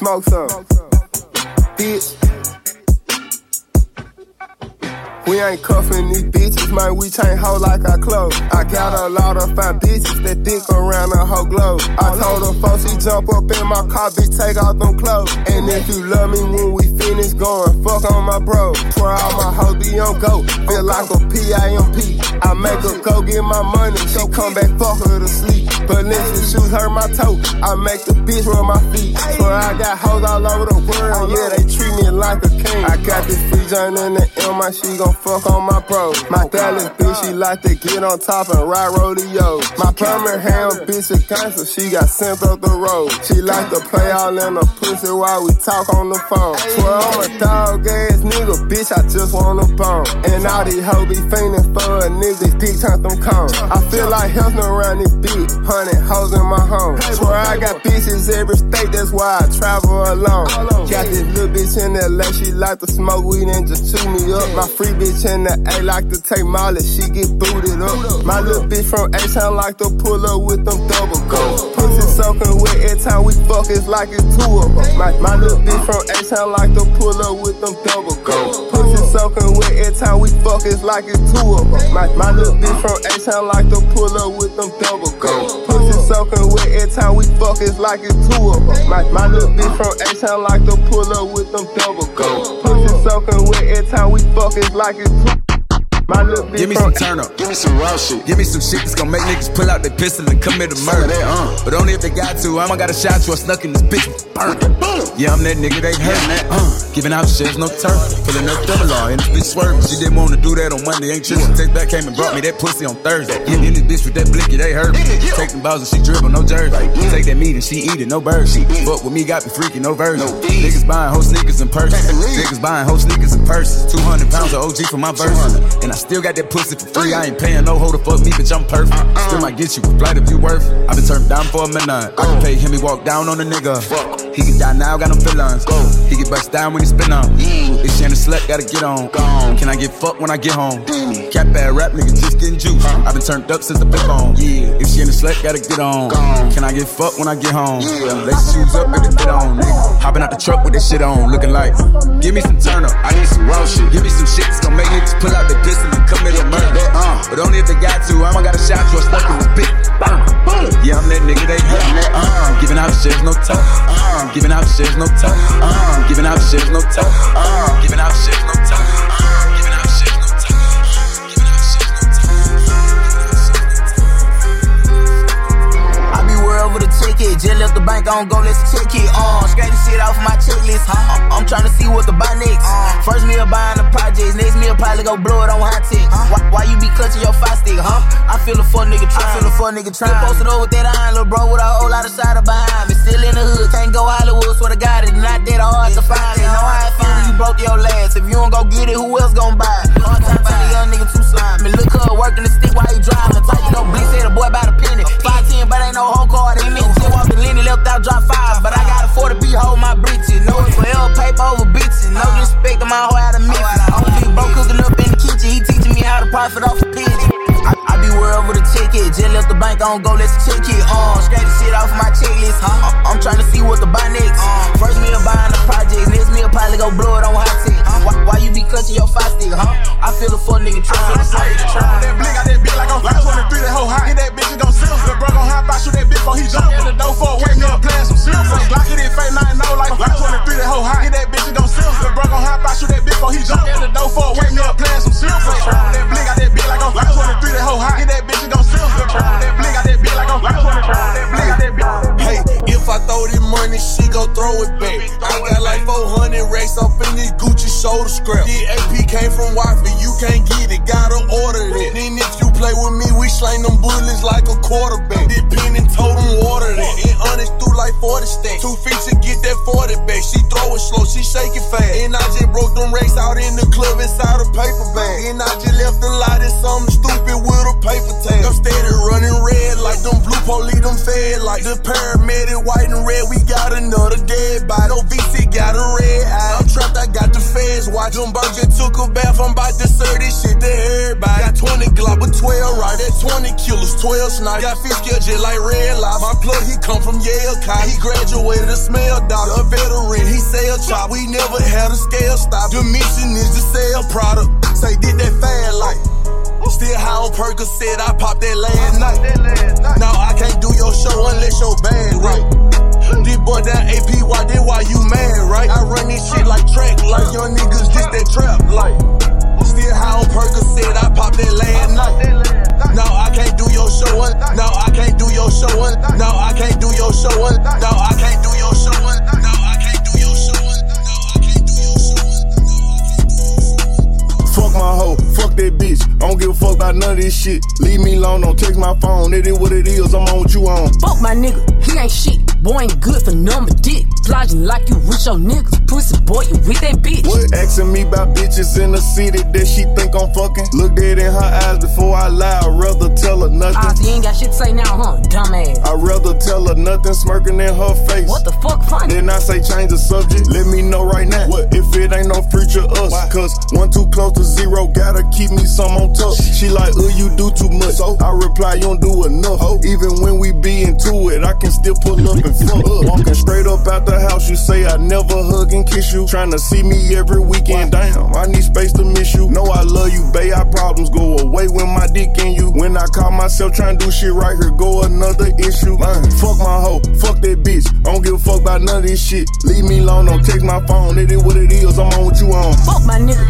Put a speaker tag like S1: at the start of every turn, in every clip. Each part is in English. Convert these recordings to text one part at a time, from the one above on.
S1: smoke some. Bitch. We ain't cuffing these bitches, man. We chain hoe like our clothes. I got a lot of fine bitches that dick around the whole globe. I told her folks she jump up in my car, bitch, take off them clothes. And if you love me when we finish going, fuck on my bro. Swear all my hoes be on go. Feel like a PIMP. I make her go get my money. She come back, fuck her to sleep. But Valencia shoes hurt my toe. I make the bitch rub my feet. Swear I got hoes all over the world. Yeah, they treat me like a king. I got this free joint in the M, my she gon' fuck on my bro. My Dallas bitch, she like to get on top and ride rodeo. My Birmingham bitch a gangster, she got sent up the road. She like to play all in the pussy while we talk on the phone. Swear I'm a dog ass nigga, bitch, I just want a bone. And all these hoes be fiending for a nigga, dick turn them cones. I feel like helping around this bitch, hundred hoes in my home. Swear I got bitches every state, that's why I travel alone. Got this little bitch in LA, she like to smoke weed and just chew me up. My free bitch in the A like to take Molly, she get booted up. My little bitch from A-Town like to pull up with them double go. Pussy soaking wet every time we fuck, it's like it's two of them. My, my little bitch from A-Town like to pull up with them double go. Pussy soaking wet every time we fuck, it's like it's two of them. My, my little bitch from A-Town like to pull up with them double go. Pussy soaking wet every time we fuck, it's like it's two of them. My, my little bitch from A-Town like to pull up with them double go. Pussy soaking wet every time we fuck, it's like it's two
S2: Give me some turn up.
S3: Give me some raw shit.
S2: Give me some shit that's gonna make niggas pull out their pistol and commit a murder.
S3: That, uh.
S2: But only if they got to. I'ma got a shot you, I snuck in this bitch. Burn. Yeah, I'm that nigga they hurt.
S3: Yeah,
S2: uh, giving out shares, no turf. Pulling up double law, and this bitch swerving. She didn't wanna do that on Monday, ain't tripping. Take back came and brought me that pussy on Thursday. Yeah, in this bitch with that blicky, they hurt me. Take them balls and she dribble, no jersey. Take that meat and she eat it, no bird. She fuck with me, got me freaking, no version. Niggas buying whole sneakers and purses. Niggas buying whole sneakers and purses. 200 pounds of OG for my verses. And I still got that pussy for free. I ain't paying no hoe to fuck me, bitch, I'm perfect. Still might get you a flight if you worth. I been turned down for a minute. I can pay him, he walk down on a nigga. He can die now, got no feelings. He get bust down when he spin on. If she ain't a slut, gotta get on. Gone. Can I get fucked when I get home? Cap bad rap, nigga, just getting juice. I been turned up since the flip on. Yeah. If a slut, gotta get on. Gone. Can I get fucked when I get home? Yeah. Lace shoes up and get on, nigga. Hopping out the truck with that shit on, looking like. Give me some turn up, I need some raw shit. Give me some shit that's gonna make niggas pull out their pistol and commit a murder. Uh, but only if they got to. I'ma got a shot you, I stuck in this bitch. Yeah, I'm that nigga they hurt. Uh, giving out shares, no touch. Uh, giving out shares, no touch. Uh, giving out shares, no touch. Uh, giving out shares, no touch.
S4: The just left the bank, I don't go, let's check it. Uh, scratch the shit off my checklist. Uh, I'm trying to see what to buy next. First meal buying the projects, next meal probably go blow it on high tech. Why, why you be clutching your five stick, huh? I feel a fuck nigga try, I feel a fuck nigga try. Still posted over with that iron, little bro, with a whole lot of cider behind me. Still in the hood, can't go Hollywood, swear to God, it's not that hard to find. You know how I feel when you broke your last. If you don't go get it, who else gon' buy it? Hard time find a young nigga too slimy. Me look her working the stick while you driving. Tight, you know, Blink said a boy about a penny. 5'10, but ain't no home don't go, let's check it. Uh, scratch the shit off my checklist. Huh? I, am trying to see what to buy next. Uh, first meal buying the projects, next meal probably go blow it on hot tech. Uh, why, why you be clutching your five stick, huh? I feel a fuck nigga trying to say.
S5: That blick out that bitch like I'm 523, that hoe hot. Get that bitch, he gon' sell. The bro gon' hop out, shoot that bitch before he jump. In the door for a wake up, playing some serious. Glock it fake 9 no like 523, that hoe hot. Get that bitch, he gon' sell. The bro gon' hop out, shoot that bitch before he jump.
S6: Money, she gon' throw it back. I got like 400 racks up in this Gucci shoulder scrap. The AP came from Wi-Fi, you can't get it, gotta order it. Then if you play with me, we slang them bullets like a quarterback. This pen and told them water that. And honest through like 40 stacks. Two feet to get that 40 back. She throw it slow, she shake it fast. And I just broke them racks out in the club inside a paper bag. And I just left the light in something stupid with a paper tag. I'm steady running red like them blue police, them fed like the paramedic, white and red. We got another dead body. No VC got a red eye. I'm trapped, I got the feds watch. Them just took a bath. I'm about to serve this shit to everybody. Got 20 Glock with 12 right. That 20 killers, 12 snipe. Got fish scale just like red light. My plug, he come from Yale College. He graduated a smell doctor, a veteran. He sell chop. We never had a scale stop. The mission is to sell product. Say, did that fast like. Still high on Percocet, I popped that last night. Now can't do your show, now I can't do your show, now I can't do your show, now I can't do your show, now I can't do your show.
S7: Fuck my hoe, fuck that bitch. I don't give a fuck about none of this shit. Leave me alone, don't text my phone. It is what it is, I'm on what you on.
S8: Fuck my nigga, he ain't shit. Boy ain't good for number dick. Flogging like you with your niggas. Pussy boy, you with that bitch.
S7: What? Asking me about bitches in the city that she think I'm fucking. Look dead in her eyes before I lie. I'd rather tell her nothing.
S8: Ah, so you ain't got shit to say now, huh? Dumbass.
S7: I'd rather tell her nothing, smirking in her face.
S8: What the fuck funny?
S7: Then I say change the subject. Let me know right now. What? If it ain't no future us. Cause one too close to zero, gotta keep me some on top. She like, uh, you do too much. So I reply, you don't do enough. Even when we be into it, I can still pull up and fuck up. Walking straight up out the house, you say I never hug and kiss you. Trying to see me every weekend. Damn, I need space to miss you. Know I love you, babe. Our problems go away when my dick in you. When I call myself trying to do shit right here, go another issue. Man, fuck my hoe, fuck that bitch. I don't give a fuck about none of this shit. Leave me alone, don't take my phone. It is what it is, I'm on what you on.
S8: Fuck my nigga,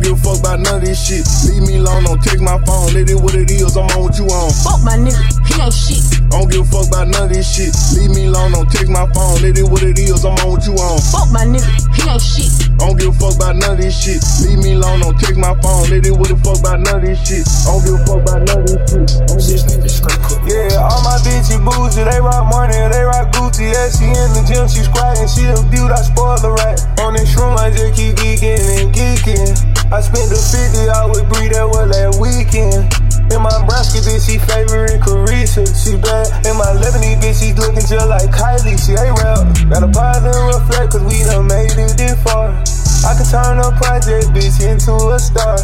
S7: don't give a fuck about none of this shit. Leave me alone, don't take my phone. It is what it is, I'm on what you on.
S8: Fuck my nigga, he ain't shit.
S7: Don't give a fuck about none of this shit. Leave me alone, don't take my phone. It is what it is, I'm on what you on.
S8: Fuck my nigga, he ain't shit.
S7: Don't give a fuck about none of this shit. Leave me alone, don't take my phone. It is what the fuck about none of this shit. I don't give a fuck about none of this shit. I don't give a fuck. Yeah, all my bitches bougie, they rock money, they rock Gucci. Yeah, she in the gym, she squatting, she a beaut, I spoil the rat. On this shroom, I just keep geeking and geeking. I spent the 50 out with Bree, that was last weekend. In my Brasky, bitch, she favorite Carissa. She bad. In my Lebanese, bitch, she looking just like Kylie. She ain't rap. Got a positive reflect, cause we done made it this far. I can turn a project, bitch, into a star.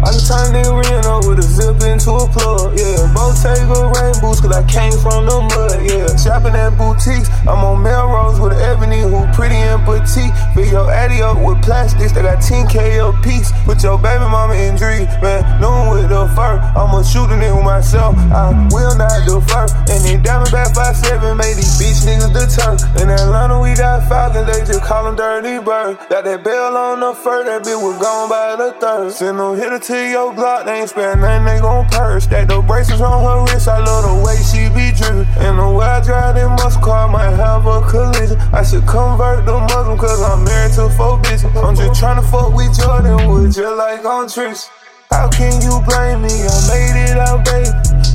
S7: I can turn nigga Reno with a zip into a plug, yeah. Bottega rain boots, cause I came from the mud, yeah. Shopping at boutiques, I'm on Melrose with Ebony, who pretty and petite. Fill your addy up with plastics, they got 10K a piece. Put your baby mama in dream, man. Noon with the fur, I'ma shoot it with myself. I will not defer. And then Diamondback 5-7 made these bitch niggas deter. In Atlanta, we got Falcons, they just call them Dirty Bird. Got that bell on the fur, that bitch was gone by the third. Send them to your block, they ain't spend nothing, they gon' purse. That the bracelets on her wrist, I love the way she be driven. And the way I drive that muscle car might have a collision. I should convert the Muslim, cause I'm married to four bitches. I'm just tryna fuck with Jordan Wood, just like on tricks. How can you blame me? I made it out, baby.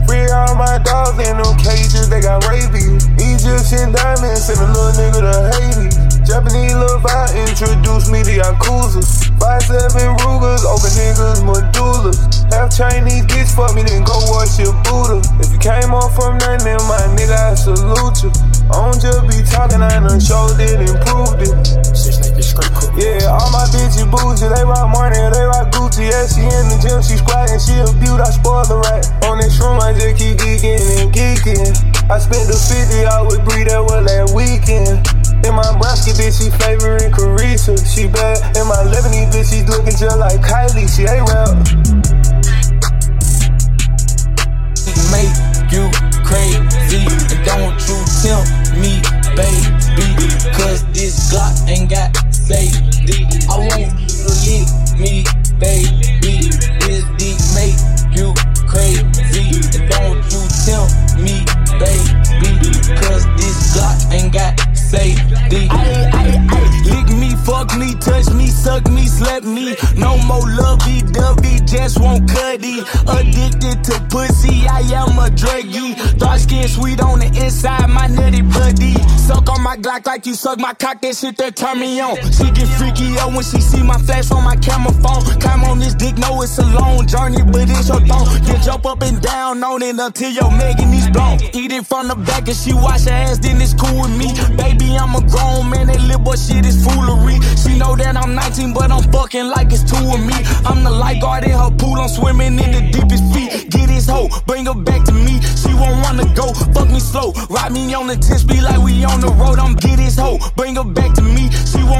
S7: Free all my dogs in them cages, they got rabies. Egyptian diamonds, send a little nigga to Haiti. Japanese love, I introduced to Yakuza. Five seven Rugers, open niggas, medullas. Half Chinese bitch, fuck me, then go wash your Buddha. If you came off from nothing, then my nigga, I salute you. I don't just be talking, I done showed it, improved it. Yeah, all my bitches bougie, they rock money, they rock Gucci. Yeah, she in the gym, she squatting, she a beaut, I spoil the rat. On this room, I just keep geeking and geeking. I spent the 50 out with Bree, that was last weekend. In my Brasky, bitch, she favorite Carissa. She bad. In my Lebanese, bitch, she looking just like Kylie. She ain't rap.
S9: make you crazy. And don't you tempt me, baby. Cause this Glock ain't got safety. More lovey dovey, just won't cut it. Addicted to pussy, I am a druggie. Dark skin sweet on the inside, my nutty buddy. Suck on my Glock like you suck my cock, that shit that turn me on. She get freaky out when she see my flash on my camera phone. Climb on this dick, know it's a long journey, but it's your thong. Then jump up and down down on it until your Megan is blown. Eat it from the back and she wash her ass, then it's cool with me. Baby, I'm a grown man, that little boy shit is foolery. She know that I'm 19, but I'm fucking like it's two of me. I'm the lifeguard in her pool, I'm swimming in the deepest feet. Get this hoe, bring her back to me. She won't wanna go, fuck me slow. Ride me on the 10 speed like we on the road. I'm get this hoe, bring her back to me. She won't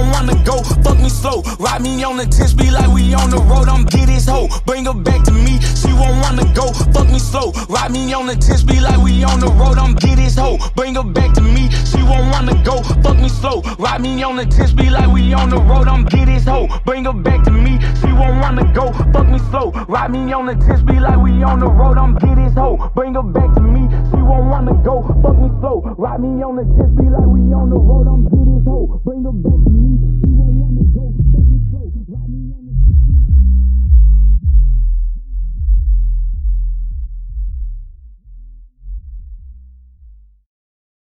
S9: go, fuck me slow. Ride me on the 10 speed like we on the road. I'm get this hoe, bring her back to me. She won't wanna go, fuck me slow. Ride me on the 10 speed like we on the road. I'm get this hoe, bring her back to me. She won't wanna go, fuck me slow. Ride me on the 10 speed like we on the road. I'm get this hoe, bring her back to me. She won't wanna go, fuck me slow. Ride me on the 10 speed like we on the road. I'm get this hoe, bring her back to me. She won't wanna go, fuck me slow. Ride me on the 10 speed like we on the road. I'm get this hoe, bring her back to me.